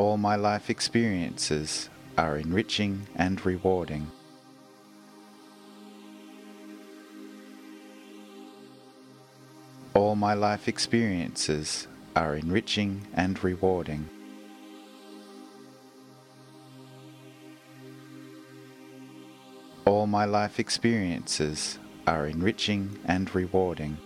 All my life experiences are enriching and rewarding. All my life experiences are enriching and rewarding. All my life experiences are enriching and rewarding.